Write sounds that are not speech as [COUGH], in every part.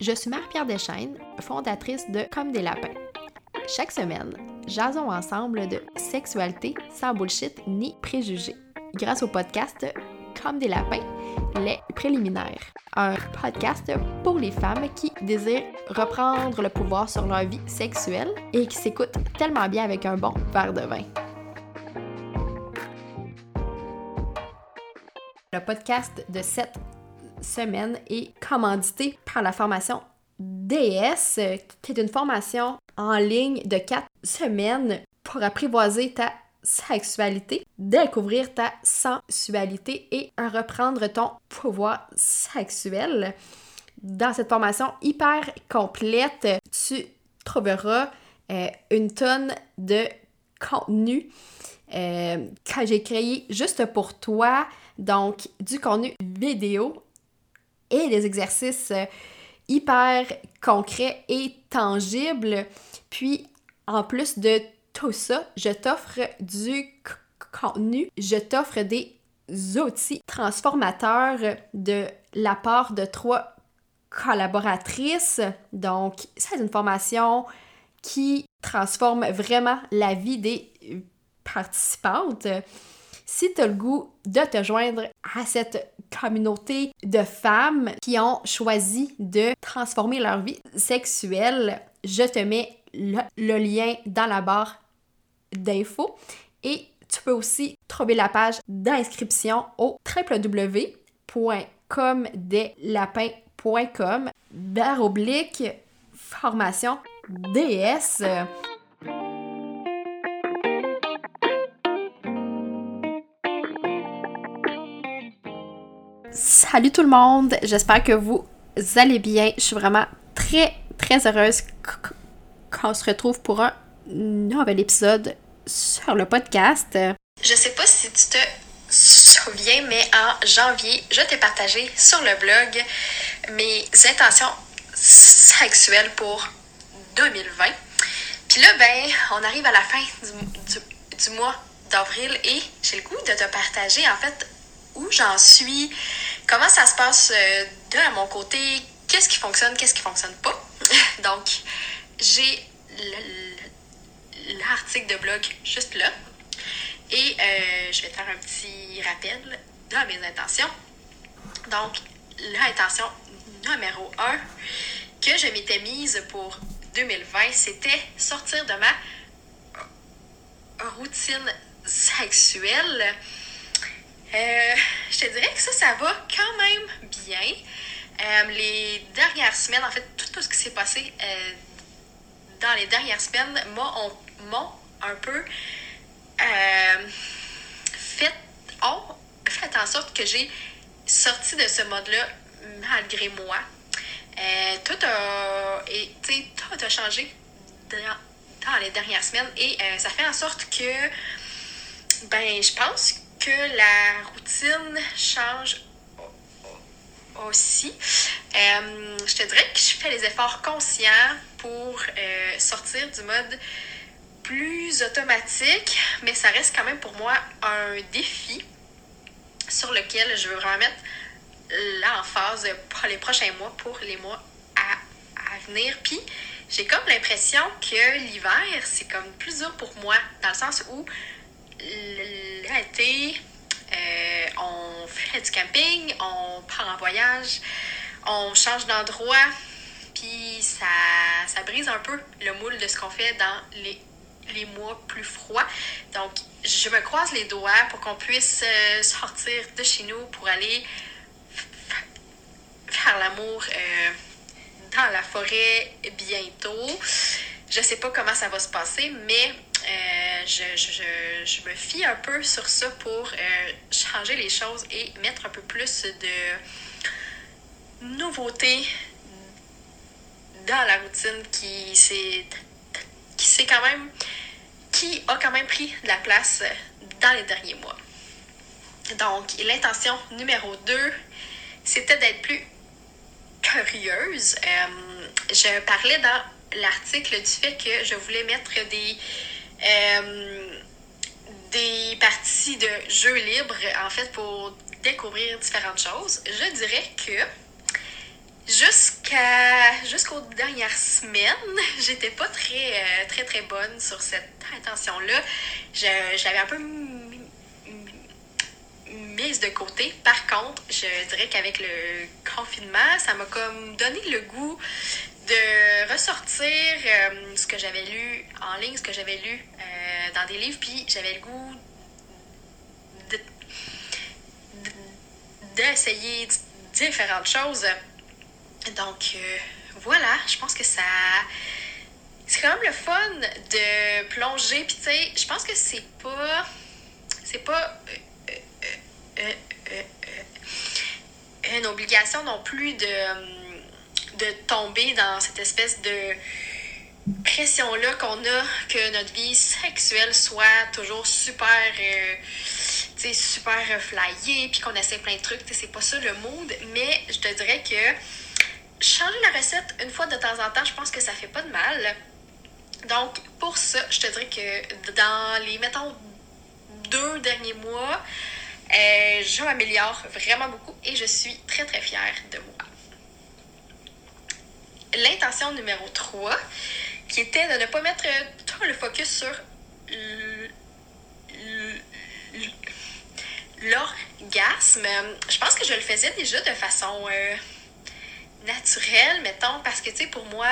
Je suis Marie-Pierre Deschaines, fondatrice de Comme des lapins. Chaque semaine, jasons ensemble de sexualité sans bullshit ni préjugés. Grâce au podcast Comme des lapins, les préliminaires. Un podcast pour les femmes qui désirent reprendre le pouvoir sur leur vie sexuelle et qui s'écoutent tellement bien avec un bon verre de vin. Le podcast de cette semaine est commandité par la formation DS, qui est une formation en ligne de quatre semaines pour apprivoiser ta sexualité, découvrir ta sensualité et reprendre ton pouvoir sexuel. Dans cette formation hyper complète, tu trouveras euh, une tonne de contenu euh, que j'ai créé juste pour toi. Donc, du contenu vidéo et des exercices euh, hyper concrets et tangibles. Puis, en plus de tout ça, je t'offre du contenu, je t'offre des outils transformateurs de la part de trois collaboratrices. Donc, c'est une formation qui transforme vraiment la vie des participantes. Si tu as le goût de te joindre à cette communauté de femmes qui ont choisi de transformer leur vie sexuelle, je te mets le, lien dans la barre d'infos et tu peux aussi trouver la page d'inscription au www.comdeslapins.com barre oblique formation DS. Salut tout le monde, j'espère que vous allez bien. Je suis vraiment très très heureuse qu'on se retrouve pour un nouvel épisode sur le podcast. Je sais pas si tu te souviens, mais en janvier, je t'ai partagé sur le blog mes intentions sexuelles pour 2020. Puis là, ben, on arrive à la fin du, du mois d'avril et j'ai le goût de te partager en fait où j'en suis, comment ça se passe euh, de mon côté, qu'est-ce qui fonctionne, qu'est-ce qui fonctionne pas? [LAUGHS] Donc, j'ai l'article de blog juste là. Et euh, je vais faire un petit rappel de mes intentions. Donc, l'intention numéro 1 que je m'étais mise pour 2020, c'était sortir de ma routine sexuelle euh, je te dirais que ça, ça va quand même bien. Euh, les dernières semaines, en fait, tout, ce qui s'est passé euh, dans les dernières semaines m'ont un peu fait, ont fait en sorte que j'ai sorti de ce mode-là malgré moi. tout, a, et, tout a changé dans, dans, les dernières semaines et ça fait en sorte que ben je pense que la routine change aussi. Euh, je te dirais que je fais les efforts conscients pour euh, sortir du mode plus automatique, mais ça reste quand même pour moi un défi sur lequel je veux vraiment mettre l'emphase pour les prochains mois, pour les mois à, à venir. Puis j'ai comme l'impression que l'hiver, c'est comme plus dur pour moi, dans le sens où l'été, euh, on fait du camping, on part en voyage, on change d'endroit, puis ça, ça brise un peu le moule de ce qu'on fait dans les, les mois plus froids. Donc, je me croise les doigts pour qu'on puisse euh, sortir de chez nous pour aller faire l'amour euh, dans la forêt bientôt. Je sais pas comment ça va se passer, mais euh, je, me fie un peu sur ça pour euh, changer les choses et mettre un peu plus de nouveautés dans la routine qui s'est qui quand même qui a quand même pris de la place dans les derniers mois. Donc, l'intention numéro 2, c'était d'être plus curieuse. Euh, je parlais dans l'article du fait que je voulais mettre des euh, des parties de jeux libres, en fait, pour découvrir différentes choses. Je dirais que jusqu'à jusqu'aux dernières semaines, [LAUGHS] j'étais pas très, euh, très, très bonne sur cette intention-là. J'avais un peu mise de côté. Par contre, je dirais qu'avec le confinement, ça m'a comme donné le goût de ressortir euh, ce que j'avais lu en ligne, ce que j'avais lu euh, dans des livres, puis j'avais le goût d'essayer différentes choses. Donc, euh, voilà, je pense que ça. C'est quand même le fun de plonger. Puis, tu sais, je pense que c'est pas. C'est pas. une obligation non plus de, de tomber dans cette espèce de pression-là qu'on a que notre vie sexuelle soit toujours super, euh, super flyée, puis qu'on essaie plein de trucs. C'est pas ça le mood, mais je te dirais que changer la recette une fois de temps en temps, je pense que ça fait pas de mal. Donc, pour ça, je te dirais que dans les, mettons, deux derniers mois, euh, je m'améliore vraiment beaucoup et je suis très très fière de moi. L'intention numéro 3, qui était de ne pas mettre tout le focus sur l'orgasme. Je pense que je le faisais déjà de façon euh, naturelle, mettons, parce que, tu sais, pour moi,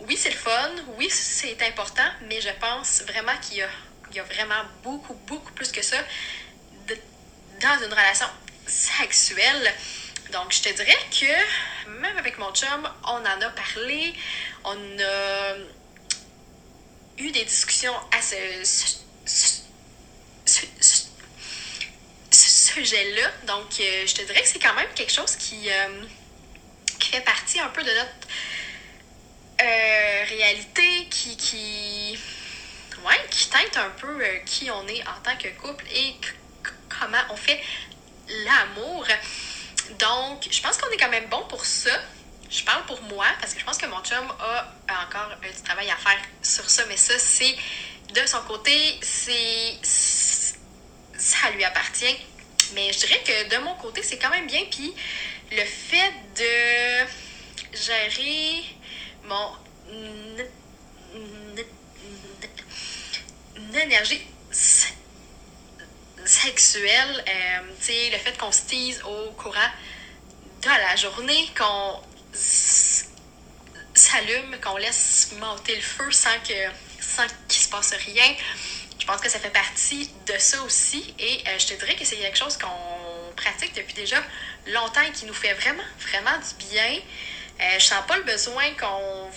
oui, c'est le fun, oui, c'est important, mais je pense vraiment qu'il y a, y a vraiment beaucoup, beaucoup plus que ça dans une relation sexuelle. Donc, je te dirais que même avec mon chum, on en a parlé, on a eu des discussions à ce, sujet-là. Donc, euh, je te dirais que c'est quand même quelque chose qui, euh, qui fait partie un peu de notre euh, réalité, qui, qui, ouais, qui teinte un peu qui on est en tant que couple et comment on fait l'amour. Donc, je pense qu'on est quand même bon pour ça. Je parle pour moi parce que je pense que mon chum a encore du travail à faire sur ça, mais ça, c'est de son côté, c'est ça lui appartient. Mais je dirais que de mon côté, c'est quand même bien. Puis le fait de gérer mon énergie sexuelle, euh, le fait qu'on se tease au courant de la journée, qu'on s'allume, qu'on laisse monter le feu sans que sans qu'il se passe rien. Je pense que ça fait partie de ça aussi. Et euh, je te dirais que c'est quelque chose qu'on pratique depuis déjà longtemps et qui nous fait vraiment, vraiment du bien. Euh, je sens pas le besoin qu'on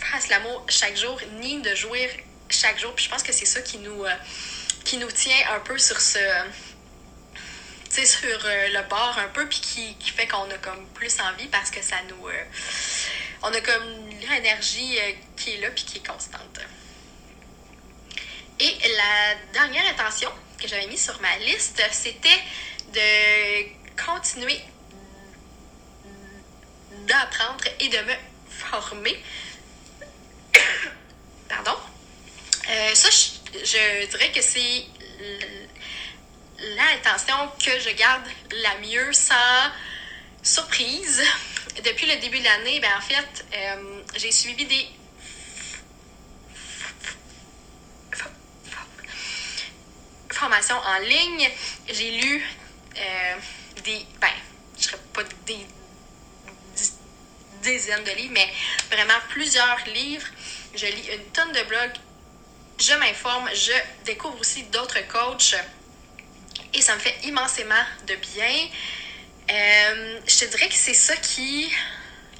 fasse l'amour chaque jour, ni de jouir chaque jour. Je pense que c'est ça qui nous, euh, qui nous tient un peu sur ce. sur le bord un peu, puis qui, qui fait qu'on a comme plus envie parce que ça nous. on a comme l'énergie qui est là, puis qui est constante. Et la dernière intention que j'avais mise sur ma liste, c'était de continuer d'apprendre et de me former. [COUGHS] Pardon. Euh, ça, je, dirais que c'est l'intention que je garde la mieux sans surprise. Depuis le début de l'année, ben, en fait, euh, j'ai suivi des formation en ligne. J'ai lu euh, des. Ben, je serais pas des dizaines de livres, mais vraiment plusieurs livres. Je lis une tonne de blogs. Je m'informe. Je découvre aussi d'autres coachs. Et ça me fait immensément de bien. Euh, je te dirais que c'est ça qui,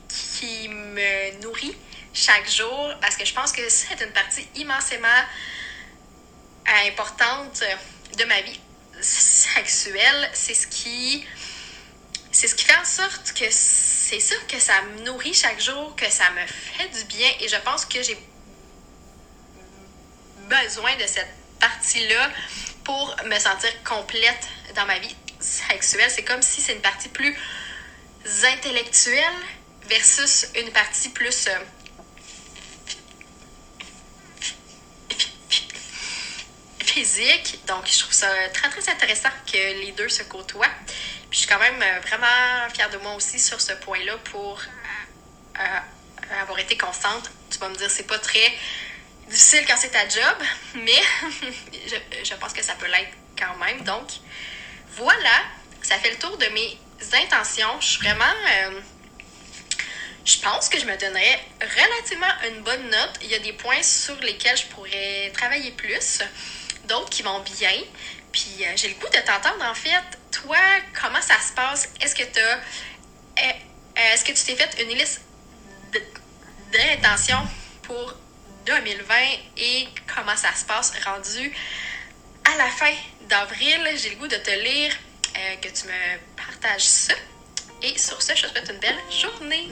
qui me nourrit chaque jour parce que je pense que c'est une partie immensément importante de ma vie sexuelle. C'est ce qui. C'est ce qui fait en sorte que c'est ça, que ça me nourrit chaque jour, que ça me fait du bien. Et je pense que j'ai besoin de cette partie-là pour me sentir complète dans ma vie sexuelle. C'est comme si c'est une partie plus intellectuelle versus une partie plus euh, physique. Donc, je trouve ça très, très intéressant que les deux se côtoient. Puis, je suis quand même euh, vraiment fière de moi aussi sur ce point-là pour euh, avoir été constante. Tu vas me dire, c'est pas très difficile quand c'est ta job, mais [LAUGHS] je, pense que ça peut l'être quand même. Donc, voilà, ça fait le tour de mes intentions. Je suis vraiment. Euh, je pense que je me donnerais relativement une bonne note. Il y a des points sur lesquels je pourrais travailler plus, d'autres qui vont bien. Puis euh, j'ai le goût de t'entendre en fait. Toi, comment ça se passe? Est-ce que tu Est-ce que tu t'es fait une liste d'intentions pour 2020 et comment ça se passe rendu à la fin d'avril. J'ai le goût de te lire, euh, que tu me partages ça. Et sur ce, je te souhaite une belle journée.